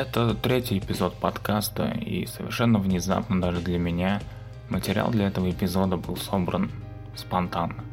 Это третий эпизод подкаста, и совершенно внезапно даже для меня материал для этого эпизода был собран спонтанно.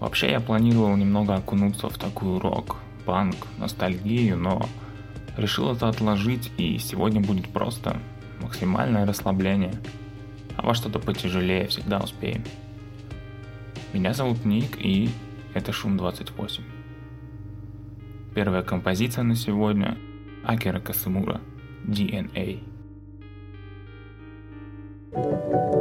Вообще я планировал немного окунуться в такую рок, панк, ностальгию, но решил это отложить, и сегодня будет просто максимальное расслабление. А во что-то потяжелее всегда успеем. Меня зовут Ник, и это Шум 28. Первая композиция на сегодня – Akira Kasumura, GNA. thank you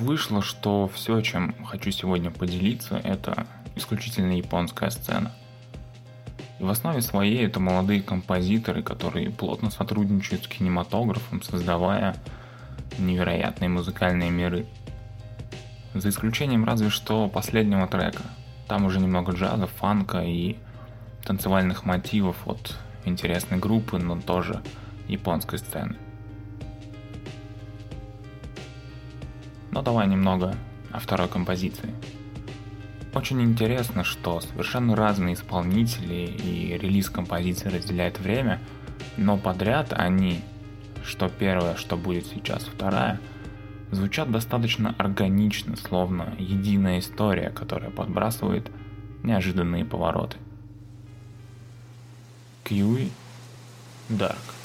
вышло, что все, чем хочу сегодня поделиться, это исключительно японская сцена. И в основе своей это молодые композиторы, которые плотно сотрудничают с кинематографом, создавая невероятные музыкальные миры. За исключением разве что последнего трека. Там уже немного джаза, фанка и танцевальных мотивов от интересной группы, но тоже японской сцены. Но давай немного о второй композиции. Очень интересно, что совершенно разные исполнители и релиз композиции разделяет время, но подряд они, что первое, что будет сейчас вторая, звучат достаточно органично, словно единая история, которая подбрасывает неожиданные повороты. Кьюи Дарк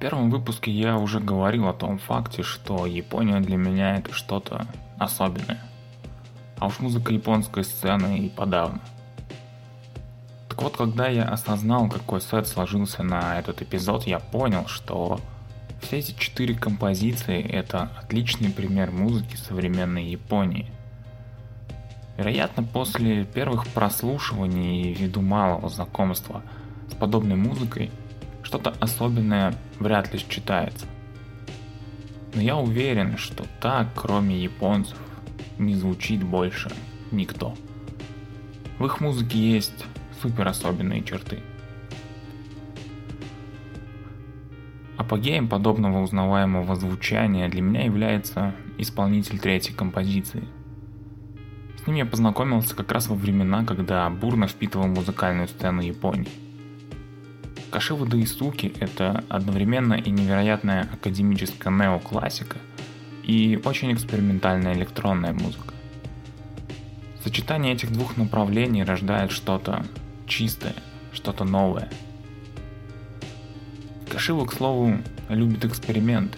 первом выпуске я уже говорил о том факте, что Япония для меня это что-то особенное. А уж музыка японской сцены и подавно. Так вот, когда я осознал, какой сет сложился на этот эпизод, я понял, что все эти четыре композиции – это отличный пример музыки современной Японии. Вероятно, после первых прослушиваний и ввиду малого знакомства с подобной музыкой, что-то особенное вряд ли считается. Но я уверен, что так, кроме японцев, не звучит больше никто. В их музыке есть супер особенные черты – Апогеем подобного узнаваемого звучания для меня является исполнитель третьей композиции. С ним я познакомился как раз во времена, когда бурно впитывал музыкальную сцену Японии. Кашива Даисуки – это одновременно и невероятная академическая неоклассика и очень экспериментальная электронная музыка. Сочетание этих двух направлений рождает что-то чистое, что-то новое – Кашива, к слову, любит эксперименты.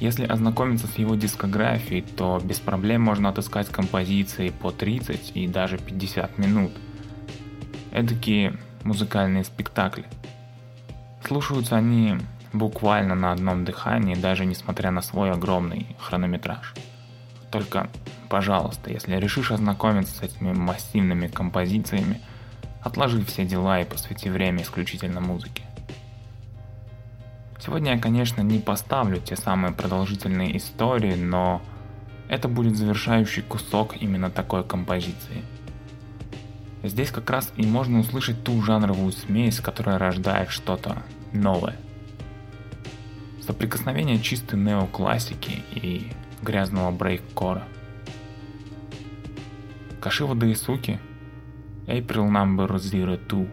Если ознакомиться с его дискографией, то без проблем можно отыскать композиции по 30 и даже 50 минут. Эдакие музыкальные спектакли. Слушаются они буквально на одном дыхании, даже несмотря на свой огромный хронометраж. Только, пожалуйста, если решишь ознакомиться с этими массивными композициями, отложи все дела и посвяти время исключительно музыке. Сегодня я, конечно, не поставлю те самые продолжительные истории, но это будет завершающий кусок именно такой композиции. Здесь как раз и можно услышать ту жанровую смесь, которая рождает что-то новое. Соприкосновение чистой неоклассики и грязного брейк-кора. Кашива Даисуки, April Number Zero Two,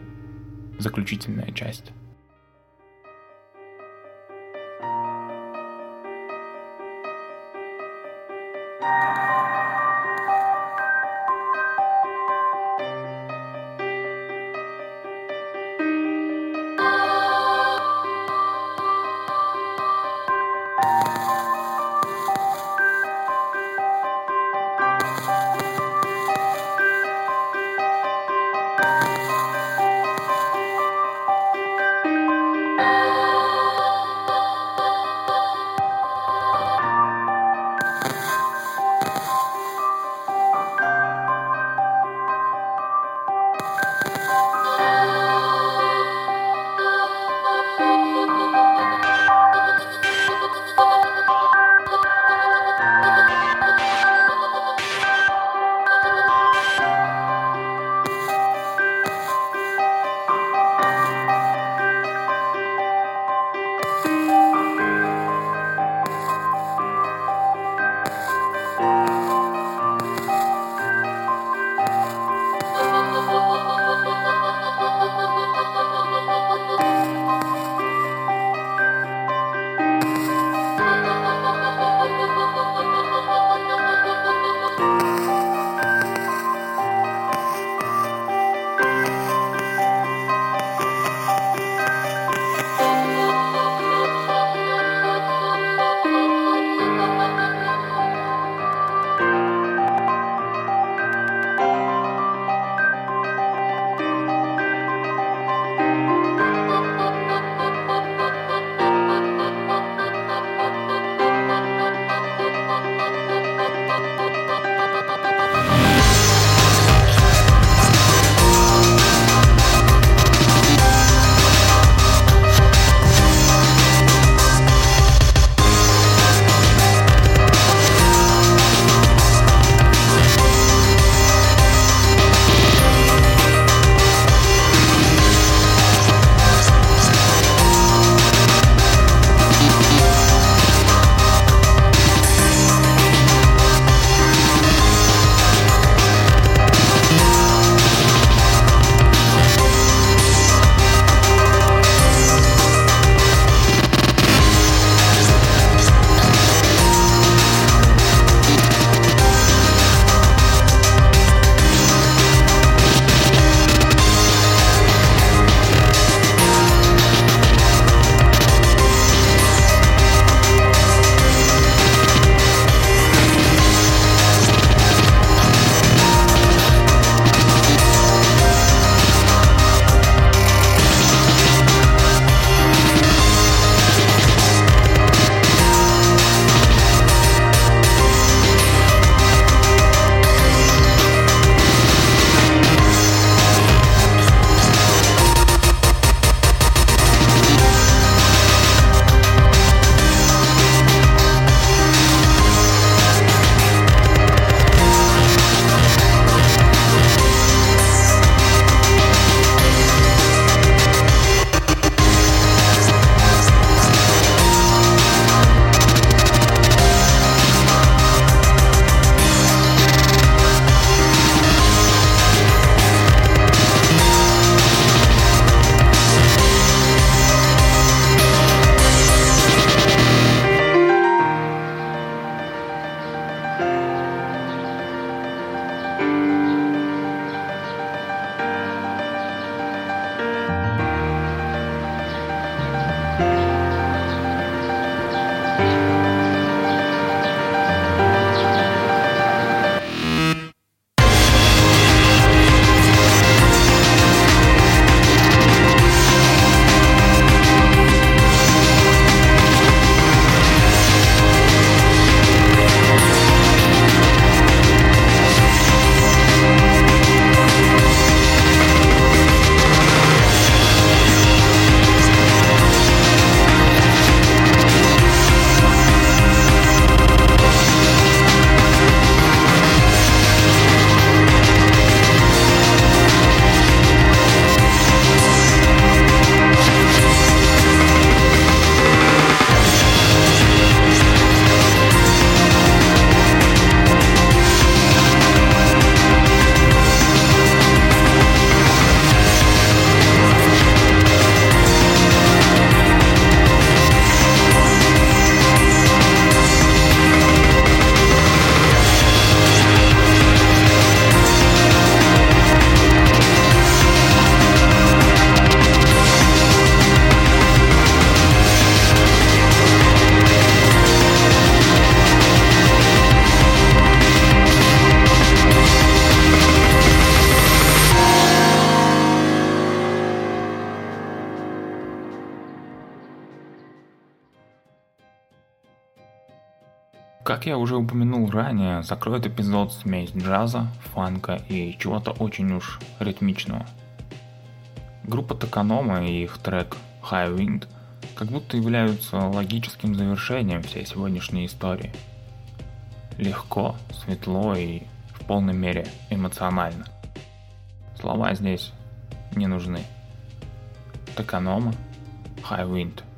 заключительная часть. Я уже упомянул ранее, закроет эпизод смесь джаза, фанка и чего-то очень уж ритмичного. Группа Токанома и их трек High Wind как будто являются логическим завершением всей сегодняшней истории. Легко, светло и в полной мере эмоционально. Слова здесь не нужны. Токанома, High Wind –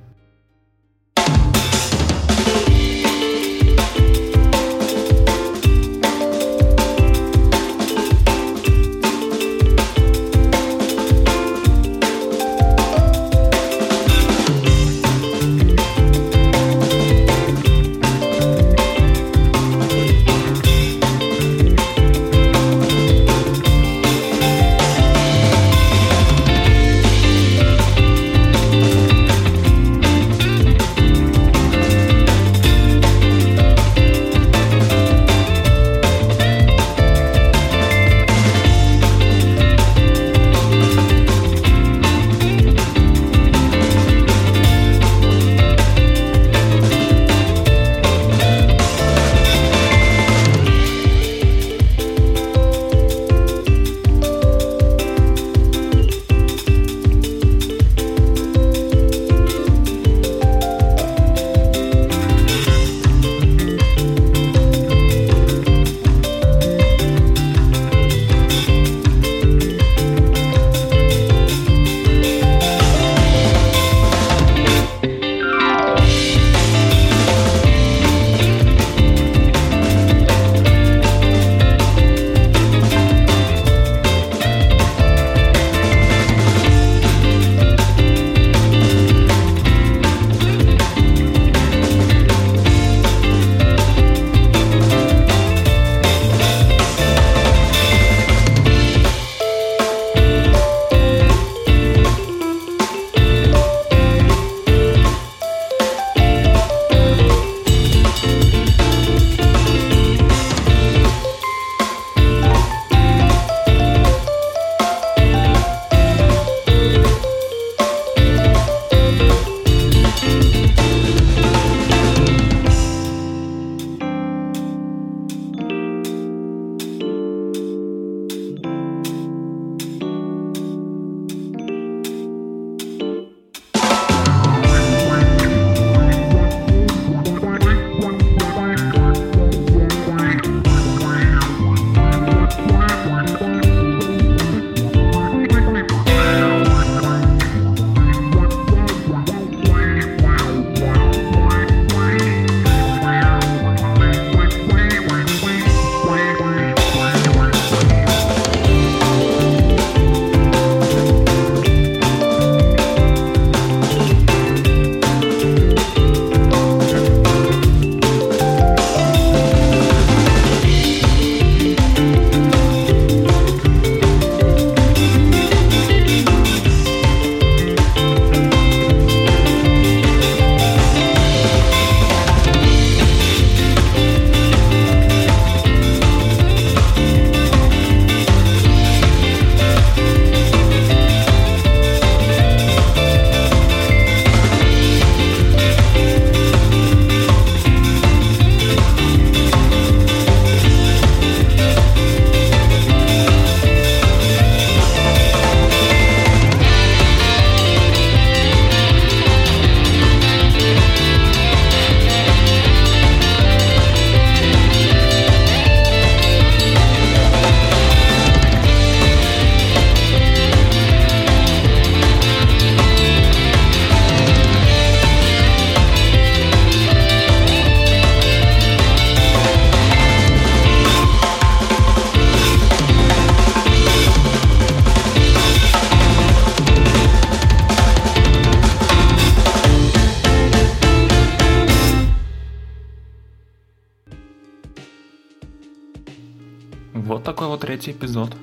третий эпизод.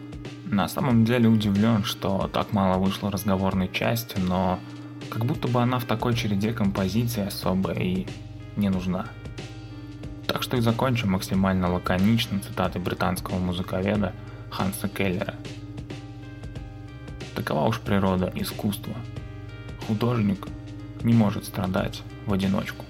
На самом деле удивлен, что так мало вышло разговорной части, но как будто бы она в такой череде композиций особо и не нужна. Так что и закончим максимально лаконично цитатой британского музыковеда Ханса Келлера. Такова уж природа искусства. Художник не может страдать в одиночку.